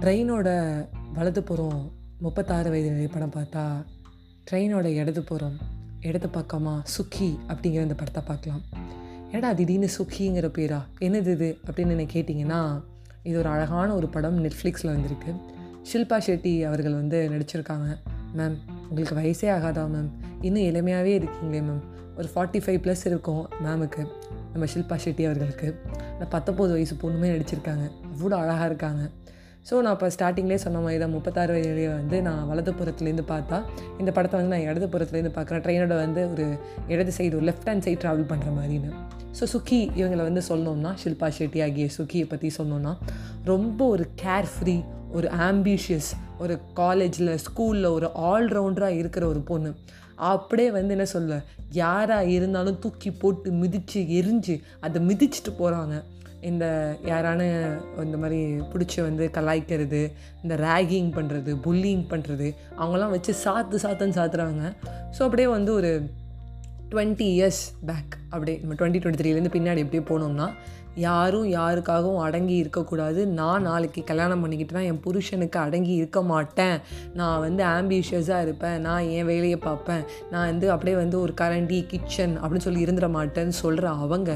ட்ரெயினோட வலதுபுறம் முப்பத்தாறு வயது நிலை படம் பார்த்தா ட்ரெயினோட இடதுபுறம் இடது பக்கமாக சுக்கி அப்படிங்கிற அந்த படத்தை பார்க்கலாம். ஏடா திடீர்னு சுக்கிங்கிற பேரா? என்னது இது? அப்படின்னு என்ன கேட்டிங்கன்னா இது ஒரு அழகான ஒரு படம் நெட்ஃப்ளிக்ஸில் வந்திருக்கு. ஷில்பா ஷெட்டி அவர்கள் வந்து நடிச்சிருக்காங்க. மேம் உங்களுக்கு வயசே ஆகாதா மேம்? இன்னும் இளமையாகவே இருக்கீங்களே மேம்? ஒரு ஃபார்ட்டி ஃபைவ் ப்ளஸ் இருக்கும் மேமுக்கு நம்ம ஷில்பா ஷெட்டி அவர்களுக்கு. அந்த பத்தொம்போது வயசு பொண்ணுமே நடிச்சிருக்காங்க. அவ்வளோ அழகாக இருக்காங்க. ஸோ நான் இப்போ ஸ்டார்டிங்லேயே சொன்ன மாதிரி தான் முப்பத்தாறு வயதுலேயே வந்து நான் வலதுபுறத்துலேருந்து பார்த்தா இந்த படத்தை வந்து நான் இடதுபுறத்துலேருந்து பார்க்குறேன். ட்ரெயினோட வந்து ஒரு இடது சைடு ஒரு லெஃப்ட் ஹேண்ட் சைடு ட்ராவல் பண்ணுற மாதிரின்னு. ஸோ சுக்கி இவங்களை வந்து சொல்லணும்னா ஷில்பா ஷெட்டி ஆகிய சுக்கியை பற்றி சொன்னோன்னா ரொம்ப ஒரு கேர் ஃப்ரீ ஒரு ஆம்பிஷியஸ் ஒரு காலேஜில் ஸ்கூலில் ஒரு ஆல்ரவுண்டராக இருக்கிற ஒரு பொண்ணு. அப்படியே வந்து என்ன சொல்ல யாராக இருந்தாலும் தூக்கி போட்டு மிதித்து எரிஞ்சு அதை மிதிச்சிட்டு போகிறாங்க இந்த யாரான இந்த மாதிரி பிடிச்சி வந்து கலாய்க்கிறது இந்த ரேகிங் பண்ணுறது புல்லிங் பண்ணுறது அவங்களாம் வச்சு சாத்து சாத்துன்னு சாத்துறாங்க. ஸோ அப்படியே வந்து ஒரு டுவெண்ட்டி இயர்ஸ் பேக் அப்படியே நம்ம டுவெண்ட்டி டுவெண்ட்டி த்ரீலேருந்து பின்னாடி எப்படியே போனோம்னா யாரும் யாருக்காகவும் அடங்கி இருக்கக்கூடாது. நான் நாளைக்கு கல்யாணம் பண்ணிக்கிட்டு தான் என் புருஷனுக்கு அடங்கி இருக்க மாட்டேன். நான் வந்து ஆம்பிஷியஸாக இருப்பேன். நான் என் வேலையை பார்ப்பேன். நான் வந்து அப்படியே வந்து ஒரு கரண்டி கிச்சன் அப்படின்னு சொல்லி இருந்துட மாட்டேன்னு சொல்கிற அவங்க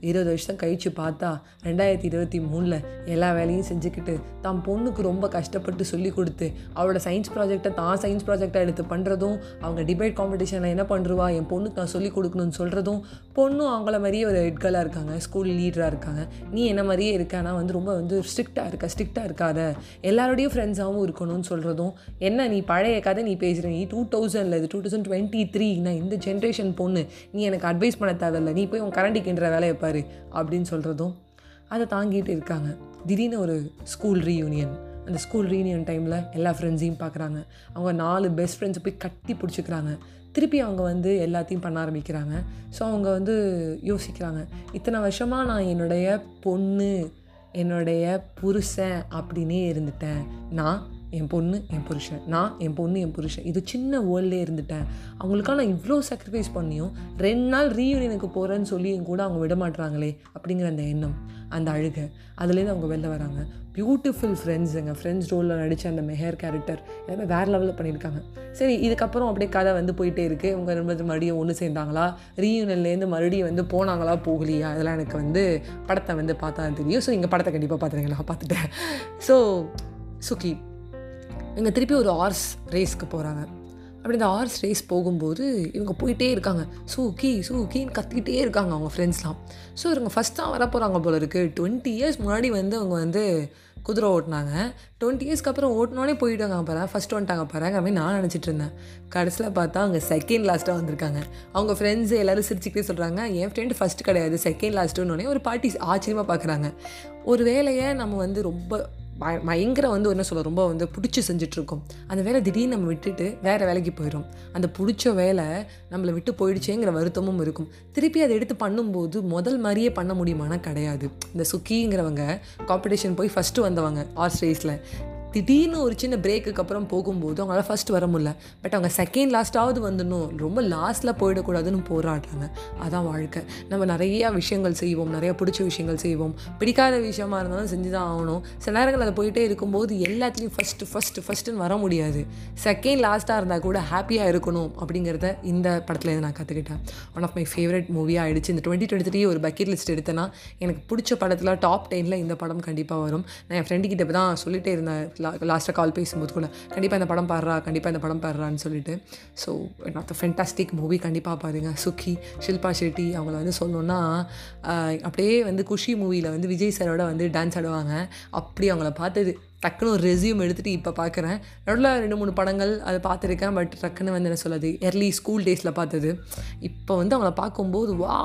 இருபது வருஷம் கழித்து பார்த்தா ரெண்டாயிரத்தி இருபத்தி மூணில் எல்லா வேலையும் செஞ்சுக்கிட்டு தான் பொண்ணுக்கு ரொம்ப கஷ்டப்பட்டு சொல்லி கொடுத்து அவளோட சயின்ஸ் ப்ராஜெக்டை தான் சயின்ஸ் ப்ராஜெக்டாக எடுத்து பண்ணுறதும் அவங்க டிபேட் காம்படிஷனில் என்ன பண்ணுருவா என் பொண்ணுக்கு நான் சொல்லி கொடுக்கணும்னு சொல்கிறதும் பொண்ணும் அவங்கள மாதிரியே ஒரு ஹெட்கலாக இருக்காங்க ஸ்கூல் லீடராக இருக்காங்க. நீ என்ன மாதிரியே இருக்க ஆனால் வந்து ரொம்ப வந்து ஸ்ட்ரிக்டாக இருக்க ஸ்ட்ரிக்டாக இருக்காத. எல்லாரோடையும் ஃப்ரெண்ட்ஸாகவும் இருக்கணும்னு சொல்கிறதும் என்ன நீ பழைய கதை நீ பேசுகிற நீ டூ தௌசண்டில் இது டூ தௌசண்ட் டுவெண்ட்டி த்ரீ நான் இந்த ஜென்ரேஷன் பொண்ணு நீ எனக்கு அட்வைஸ் பண்ண தேவையில்ல நீ போய் உன் கரண்டிக்கின்ற வேலையை பாரு அப்படின்னு சொல்கிறதும் அதை தாங்கிட்டு இருக்காங்க. திடீர்னு ஒரு ஸ்கூல் ரீயூனியன் அந்த ஸ்கூல் ரீயூனியன் டைமில் எல்லா ஃப்ரெண்ட்ஸையும் பார்க்குறாங்க. அவங்க நாலு பெஸ்ட் ஃப்ரெண்ட்ஸை போய் கட்டி பிடிச்சிக்கிறாங்க. திருப்பி அவங்க வந்து எல்லாத்தையும் பண்ண ஆரம்பிக்கிறாங்க. ஸோ அவங்க வந்து யோசிக்கிறாங்க இத்தனை வருஷமாக நான் என்னுடைய பொண்ணு என்னுடைய புருஷன் அப்படின்னே இருந்துட்டேன். நான் என் பொண்ணு என் புருஷன். நான் என் பொண்ணு என் புருஷன். இது சின்ன வேர்ல்டே இருந்துட்டேன். அவங்களுக்காக நான் இவ்வளோ சாக்ரிஃபைஸ் பண்ணியும் ரெண்டு நாள் ரீயூனியனுக்கு போகிறேன்னு சொல்லி என் கூட அவங்க விட மாட்டுறாங்களே அப்படிங்கிற அந்த எண்ணம் அந்த அழுகை. அதுலேருந்து அவங்க வெளில வராங்க. பியூட்டிஃபுல் ஃப்ரெண்ட்ஸ் எங்கள் ஃப்ரெண்ட்ஸ் ரோலில் நடித்த அந்த மெஹர் கேரக்டர் எல்லாமே வேறு லெவலில் பண்ணியிருக்காங்க. சரி இதுக்கப்புறம் அப்படியே கதை வந்து போயிட்டே இருக்குது இவங்க ரொம்ப மறுபடியும் ஒன்று சேர்ந்தாங்களா? ரீயூனியன்லேருந்து மறுபடியும் வந்து போனாங்களா? போகலையா? அதெல்லாம் எனக்கு வந்து படத்தை வந்து பார்த்தா தெரியும். ஸோ இங்கே படத்தை கண்டிப்பாக பார்த்துருங்க நான் பார்த்துட்டேன். ஸோ சுகி இவங்க திருப்பி ஒரு ஆர்ஸ் ரேஸ்க்கு போகிறாங்க அப்படி இந்த ஆர்ஸ் ரேஸ் போகும்போது இவங்க போயிட்டே இருக்காங்க. சூக்கி சூக்கின்னு கத்திக்கிட்டே இருக்காங்க அவங்க ஃப்ரெண்ட்ஸ்லாம் ஸோ இவங்க ஃபஸ்ட் தான் வர போகிறாங்க போல இருக்குது டுவெண்ட்டி இயர்ஸ் முன்னாடி வந்து அவங்க வந்து குதிரை ஓட்டினாங்க. டுவெண்ட்டி இயர்ஸ்க்கு அப்புறம் ஓட்டினோடனே போயிட்டாங்க பாரு. ஃபஸ்ட் வந்துட்டாங்க பாருங்க அப்படின்னு நான் நினச்சிட்டு இருந்தேன். கடைசியில் பார்த்தா அவங்க செகண்ட் லாஸ்ட்டாக வந்திருக்காங்க. அவங்க ஃப்ரெண்ட்ஸ் எல்லோரும் சிரிச்சுக்கிட்டே சொல்கிறாங்க என் ஃப்ரெண்டு ஃபஸ்ட் கிடையாது. செகண்ட் லாஸ்ட்டுன்னு ஒரு பாட்டி ஆச்சரியமாக பார்க்குறாங்க ஒரு வேலையை நம்ம வந்து ரொம்ப பயங்கர வந்து என்ன சொல்ல ரொம்ப வந்து பிடிச்சி செஞ்சிட்ருக்கோம். அந்த வேலை திடீர்னு நம்ம விட்டுட்டு வேறு வேலைக்கு போயிடும் அந்த பிடிச்ச வேலை நம்மளை விட்டு போயிடுச்சேங்கிற வருத்தமும் இருக்கும். திருப்பி அதை எடுத்து பண்ணும்போது முதல் மாதிரியே பண்ண முடியுமானா கிடையாது. இந்த சுக்கிங்கிறவங்க காம்படிஷன் போய் ஃபஸ்ட்டு வந்தவங்க ஆர்ஸ் ரேஸில் திடீர்னு ஒரு சின்ன பிரேக்குக்கு அப்புறம் போகும்போது அவங்களால ஃபஸ்ட் வர முடியல. பட் அவங்க செகண்ட் லாஸ்ட்டாவது வந்துடணும். ரொம்ப லாஸ்ட்டில் போயிடக்கூடாதுன்னு போராடுறாங்க. அதான் வாழ்க்கை. நம்ம நிறையா விஷயங்கள் செய்வோம். நிறையா பிடிச்ச விஷயங்கள் செய்வோம். பிடிக்காத விஷயமா இருந்தாலும் செஞ்சு தான் ஆகணும். சில நேரங்கள் அதை போயிட்டே இருக்கும்போது எல்லாத்துலேயும் ஃபஸ்ட்டு ஃபஸ்ட்டு ஃபஸ்ட்டுன்னு வர முடியாது. செகண்ட் லாஸ்ட்டாக இருந்தால் கூட ஹாப்பியாக இருக்கணும் அப்படிங்கிறத இந்த படத்துலேருந்து நான் கற்றுக்கிட்டேன் ஒன் ஆஃப் மை ஃபேவரட் மூவியாக ஆகிடுச்சு இந்த டுவெண்ட்டி டுவெண்ட்டி த்ரீ ஒரு பக்கெட் லிஸ்ட் எடுத்தேன்னா எனக்கு பிடிச்ச படத்தில் டாப் டெனில் இந்த படம் கண்டிப்பாக வரும். நான் என் ஃப்ரெண்டு கிட்ட தான் சொல்லிகிட்டே இருந்தேன். லா லாஸ்ட்டாக கால் பேசும்போது கூட கண்டிப்பாக இந்த படம் பாடுறா கண்டிப்பாக இந்த படம் பாடுறான்னு சொல்லிட்டு. ஸோ நாட் ஃபென்டாஸ்டிக் மூவி கண்டிப்பாக பாருங்கள் சுக்கி ஷில்பா ஷெட்டி அவங்கள வந்து சொல்லணுன்னா அப்படியே வந்து குஷி மூவியில் வந்து விஜய் சாரோட வந்து டான்ஸ் ஆடுவாங்க. அப்படி அவங்கள பார்த்தது டக்குன்னு ஒரு ரெசியூம் எடுத்துகிட்டு இப்போ பார்க்குறேன் நடுவில் ரெண்டு மூணு படங்கள் அதை பார்த்துருக்கேன். பட் டக்குன்னு வந்து என்ன சொல்லுது எர்லி ஸ்கூல் டேஸில் பார்த்தது. இப்போ வந்து அவங்கள பார்க்கும்போது வா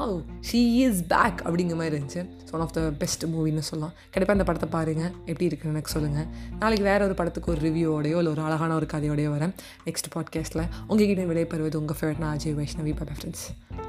ஷீ இஸ் பேக் அப்படிங்கிற மாதிரி இருந்துச்சு. So one of the best மூவின்னு சொல்லலாம். கண்டிப்பாக அந்த படத்தை பாருங்கள் எப்படி இருக்குன்னு எனக்கு சொல்லுங்கள் நாளைக்கு வேறு ஒரு படத்துக்கு ஒரு ரிவ்யூவோடையோ இல்லை ஒரு அழகான ஒரு கதையோடையோ வரேன். நெக்ஸ்ட் பாட்காஸ்ட்டில் உங்ககிட்ட விடைபெறுவது உங்கள் ஃபேவரட்னா நான் அஜய் வைஷ்ணவி பாபா ஃப்ரெண்ட்ஸ்